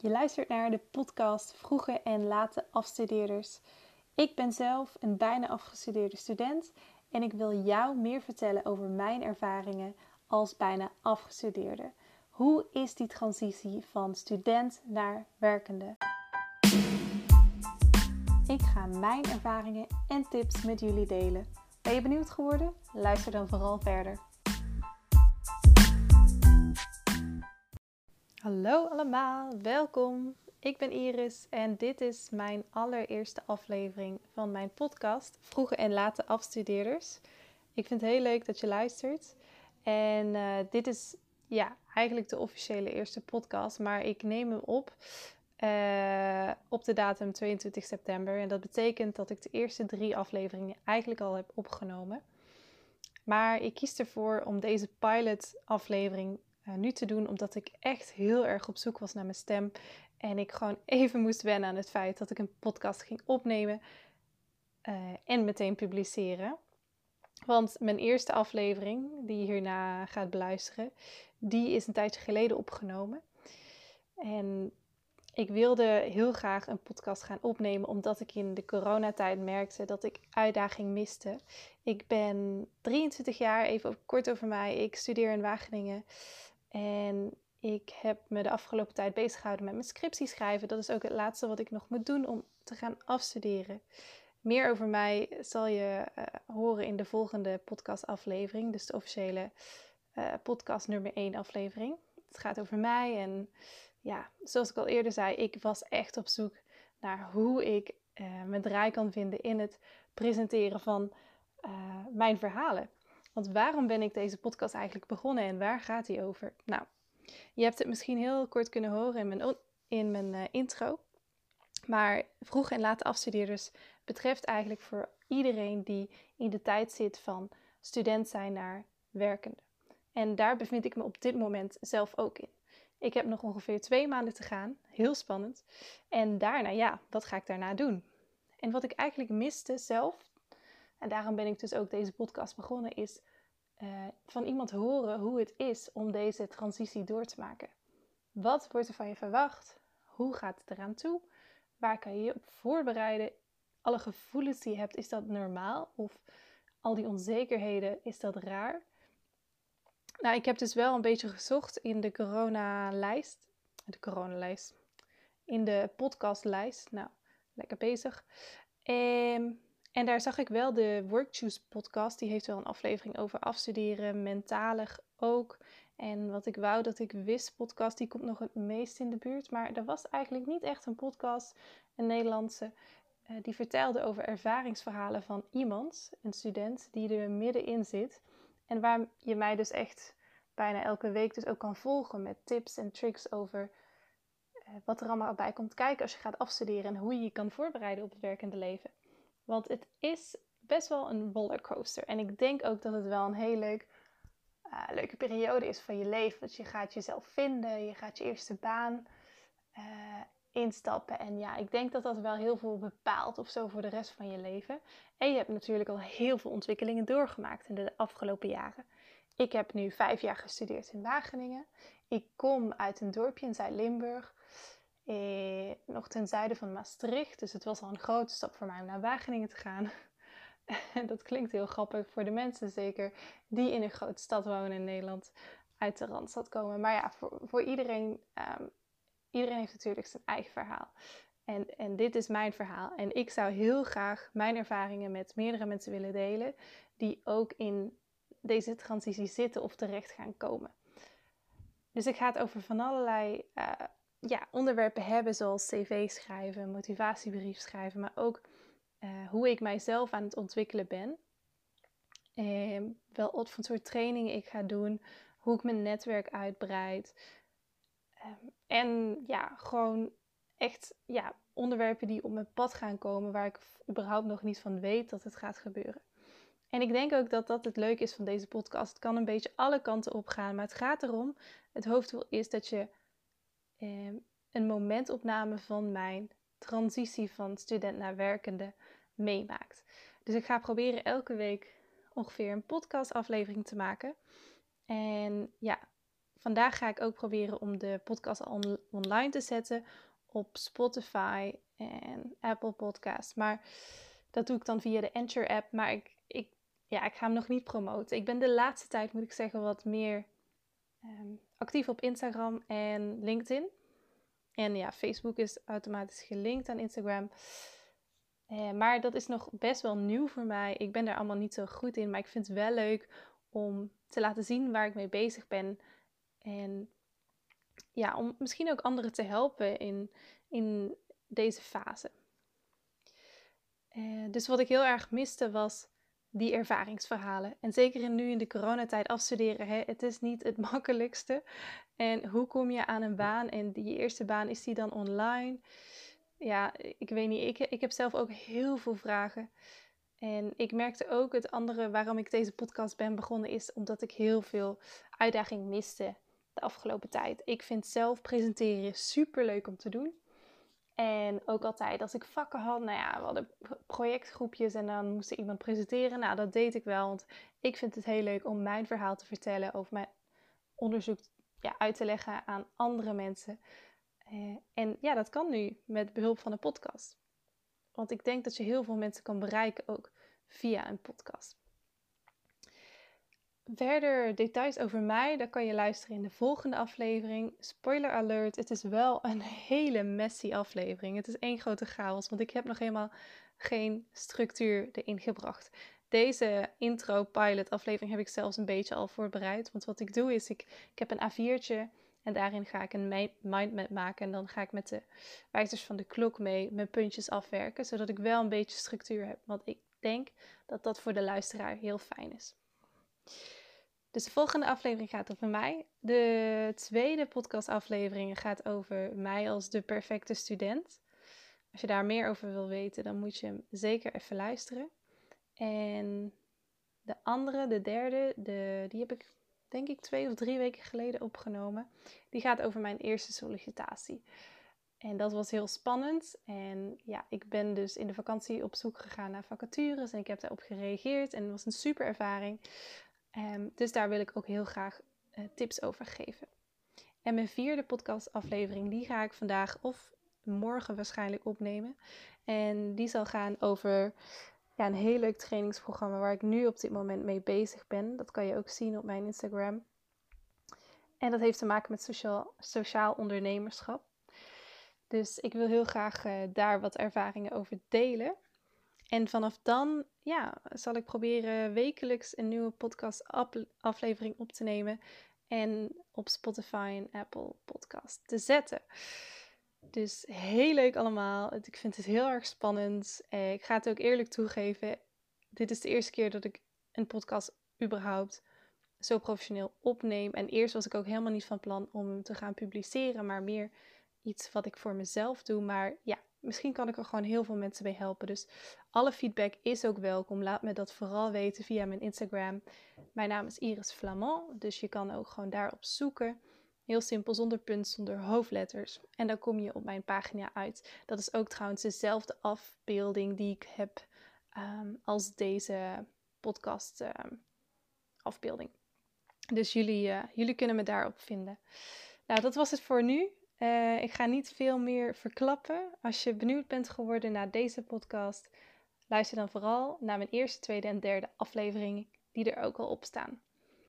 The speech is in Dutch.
Je luistert naar de podcast Vroege en Late Afstudeerders. Ik ben zelf een bijna afgestudeerde student en ik wil jou meer vertellen over mijn ervaringen als bijna afgestudeerde. Hoe is die transitie van student naar werkende? Ik ga mijn ervaringen en tips met jullie delen. Ben je benieuwd geworden? Luister dan vooral verder. Hallo allemaal, welkom. Ik ben Iris en dit is mijn allereerste aflevering van mijn podcast Vroege en Late Afstudeerders. Ik vind het heel leuk dat je luistert. En uh, dit is ja, eigenlijk de officiële eerste podcast, maar ik neem hem op uh, op de datum 22 september. En dat betekent dat ik de eerste drie afleveringen eigenlijk al heb opgenomen. Maar ik kies ervoor om deze pilot aflevering uh, nu te doen, omdat ik echt heel erg op zoek was naar mijn stem. En ik gewoon even moest wennen aan het feit dat ik een podcast ging opnemen uh, en meteen publiceren. Want mijn eerste aflevering, die je hierna gaat beluisteren, die is een tijdje geleden opgenomen. En ik wilde heel graag een podcast gaan opnemen, omdat ik in de coronatijd merkte dat ik uitdaging miste. Ik ben 23 jaar, even kort over mij. Ik studeer in Wageningen. En ik heb me de afgelopen tijd bezig gehouden met mijn scriptie schrijven. Dat is ook het laatste wat ik nog moet doen om te gaan afstuderen. Meer over mij zal je uh, horen in de volgende podcastaflevering. Dus de officiële uh, podcast nummer 1 aflevering. Het gaat over mij en ja, zoals ik al eerder zei, ik was echt op zoek naar hoe ik uh, mijn draai kan vinden in het presenteren van mijn verhalen. Want waarom ben ik deze podcast eigenlijk begonnen en waar gaat die over? Nou, je hebt het misschien heel kort kunnen horen in mijn, in mijn uh, intro. Maar vroeg en late afstudeerders betreft eigenlijk voor iedereen die in de tijd zit van student zijn naar werkende. En daar bevind ik me op dit moment zelf ook in. Ik heb nog ongeveer twee maanden te gaan, heel spannend. En daarna, ja, wat ga ik daarna doen? En wat ik eigenlijk miste zelf, en daarom ben ik dus ook deze podcast begonnen, is uh, van iemand horen hoe het is om deze transitie door te maken. Wat wordt er van je verwacht? Hoe gaat het eraan toe? Waar kan je je op voorbereiden? Alle gevoelens die je hebt, is dat normaal? Of al die onzekerheden, is dat raar? Nou, ik heb dus wel een beetje gezocht in de corona-lijst. De corona-lijst. In de podcastlijst. Nou, lekker bezig. En en daar zag ik wel de Workchoose podcast. Die heeft wel een aflevering over afstuderen, mentalig ook. En wat ik wou dat ik wist podcast, die komt nog het meest in de buurt. Maar er was eigenlijk niet echt een podcast, een Nederlandse, uh, die vertelde over ervaringsverhalen van iemand, een student, die er middenin zit. En waar je mij dus echt bijna elke week dus ook kan volgen met tips en tricks over uh, wat er allemaal bij komt kijken als je gaat afstuderen en hoe je je kan voorbereiden op het werkende leven. Want het is best wel een rollercoaster. En ik denk ook dat het wel een heel leuk, uh, leuke periode is van je leven. Dat je gaat jezelf vinden, je gaat je eerste baan uh, instappen. En ja, ik denk dat dat wel heel veel bepaalt of zo voor de rest van je leven. En je hebt natuurlijk al heel veel ontwikkelingen doorgemaakt in de afgelopen jaren. Ik heb nu vijf jaar gestudeerd in Wageningen. Ik kom uit een dorpje in Zuid-Limburg eh, nog ten zuiden van Maastricht. Dus het was al een grote stap voor mij om naar Wageningen te gaan. dat klinkt heel grappig voor de mensen zeker die in een grote stad wonen in Nederland uit de Randstad komen. Maar ja, voor, voor iedereen, um, iedereen heeft natuurlijk zijn eigen verhaal. En, en dit is mijn verhaal. En ik zou heel graag mijn ervaringen met meerdere mensen willen delen die ook in deze transitie zitten of terecht gaan komen. Dus ik ga het over van allerlei uh, ja, onderwerpen hebben zoals cv schrijven, motivatiebrief schrijven, maar ook uh, hoe ik mijzelf aan het ontwikkelen ben. Uh, wel wat voor soort trainingen ik ga doen, hoe ik mijn netwerk uitbreid. Uh, en ja, gewoon echt ja, onderwerpen die op mijn pad gaan komen waar ik überhaupt nog niet van weet dat het gaat gebeuren. En ik denk ook dat dat het leuke is van deze podcast. Het kan een beetje alle kanten op gaan, maar het gaat erom, het hoofddoel is dat je eh, een momentopname van mijn transitie van student naar werkende meemaakt. Dus ik ga proberen elke week ongeveer een podcastaflevering te maken. En ja, vandaag ga ik ook proberen om de podcast online te zetten op Spotify en Apple Podcasts. Maar dat doe ik dan via de Anchor app. Maar ik, ik, ja, ik ga hem nog niet promoten. Ik ben de laatste tijd, moet ik zeggen, wat meer ehm, actief op Instagram en LinkedIn. En ja, Facebook is automatisch gelinkt aan Instagram. Eh, maar dat is nog best wel nieuw voor mij. Ik ben daar allemaal niet zo goed in. Maar ik vind het wel leuk om te laten zien waar ik mee bezig ben. En ja, om misschien ook anderen te helpen in, in deze fase. Uh, dus wat ik heel erg miste was die ervaringsverhalen. En zeker nu in de coronatijd afstuderen, hè, het is niet het makkelijkste. En hoe kom je aan een baan? En die eerste baan, is die dan online? Ja, ik weet niet. Ik, ik heb zelf ook heel veel vragen. En ik merkte ook het andere waarom ik deze podcast ben begonnen, is omdat ik heel veel uitdaging miste de afgelopen tijd. Ik vind zelf presenteren super leuk om te doen. En ook altijd als ik vakken had, nou ja, we hadden projectgroepjes en dan moest ik iemand presenteren. Nou, dat deed ik wel, want ik vind het heel leuk om mijn verhaal te vertellen, over mijn onderzoek ja, uit te leggen aan andere mensen. Eh, en ja, dat kan nu met behulp van een podcast. Want ik denk dat je heel veel mensen kan bereiken ook via een podcast. Verder details over mij, daar kan je luisteren in de volgende aflevering. Spoiler alert, het is wel een hele messy aflevering. Het is één grote chaos, want ik heb nog helemaal geen structuur erin gebracht. Deze intro pilot aflevering heb ik zelfs een beetje al voorbereid. Want wat ik doe is, ik, ik heb een A4'tje en daarin ga ik een mindmap maken. En dan ga ik met de wijzers van de klok mee mijn puntjes afwerken. Zodat ik wel een beetje structuur heb. Want ik denk dat dat voor de luisteraar heel fijn is. Dus de volgende aflevering gaat over mij. De tweede podcastaflevering gaat over mij als de perfecte student. Als je daar meer over wil weten, dan moet je hem zeker even luisteren. En de andere, de derde, de, die heb ik denk ik twee of drie weken geleden opgenomen. Die gaat over mijn eerste sollicitatie. En dat was heel spannend. En ja, ik ben dus in de vakantie op zoek gegaan naar vacatures en ik heb daarop gereageerd. En het was een super ervaring. Um, dus daar wil ik ook heel graag uh, tips over geven. En mijn vierde podcastaflevering, die ga ik vandaag of morgen waarschijnlijk opnemen. En die zal gaan over ja, een heel leuk trainingsprogramma waar ik nu op dit moment mee bezig ben. Dat kan je ook zien op mijn Instagram. En dat heeft te maken met sociaal, sociaal ondernemerschap. Dus ik wil heel graag uh, daar wat ervaringen over delen. En vanaf dan ja, zal ik proberen wekelijks een nieuwe podcast aflevering op te nemen en op Spotify en Apple Podcast te zetten. Dus heel leuk allemaal. Ik vind het heel erg spannend. Eh, ik ga het ook eerlijk toegeven. Dit is de eerste keer dat ik een podcast überhaupt zo professioneel opneem. En eerst was ik ook helemaal niet van plan om hem te gaan publiceren, maar meer iets wat ik voor mezelf doe. Maar ja, misschien kan ik er gewoon heel veel mensen mee helpen. Dus alle feedback is ook welkom. Laat me dat vooral weten via mijn Instagram. Mijn naam is Iris Flamand, dus je kan ook gewoon daarop zoeken. Heel simpel, zonder punt, zonder hoofdletters. En dan kom je op mijn pagina uit. Dat is ook trouwens dezelfde afbeelding die ik heb ehm, als deze podcast ehm, afbeelding. Dus jullie, uh, jullie kunnen me daarop vinden. Nou, dat was het voor nu. Uh, ik ga niet veel meer verklappen. Als je benieuwd bent geworden naar deze podcast, luister dan vooral naar mijn eerste, tweede en derde aflevering, die er ook al op staan.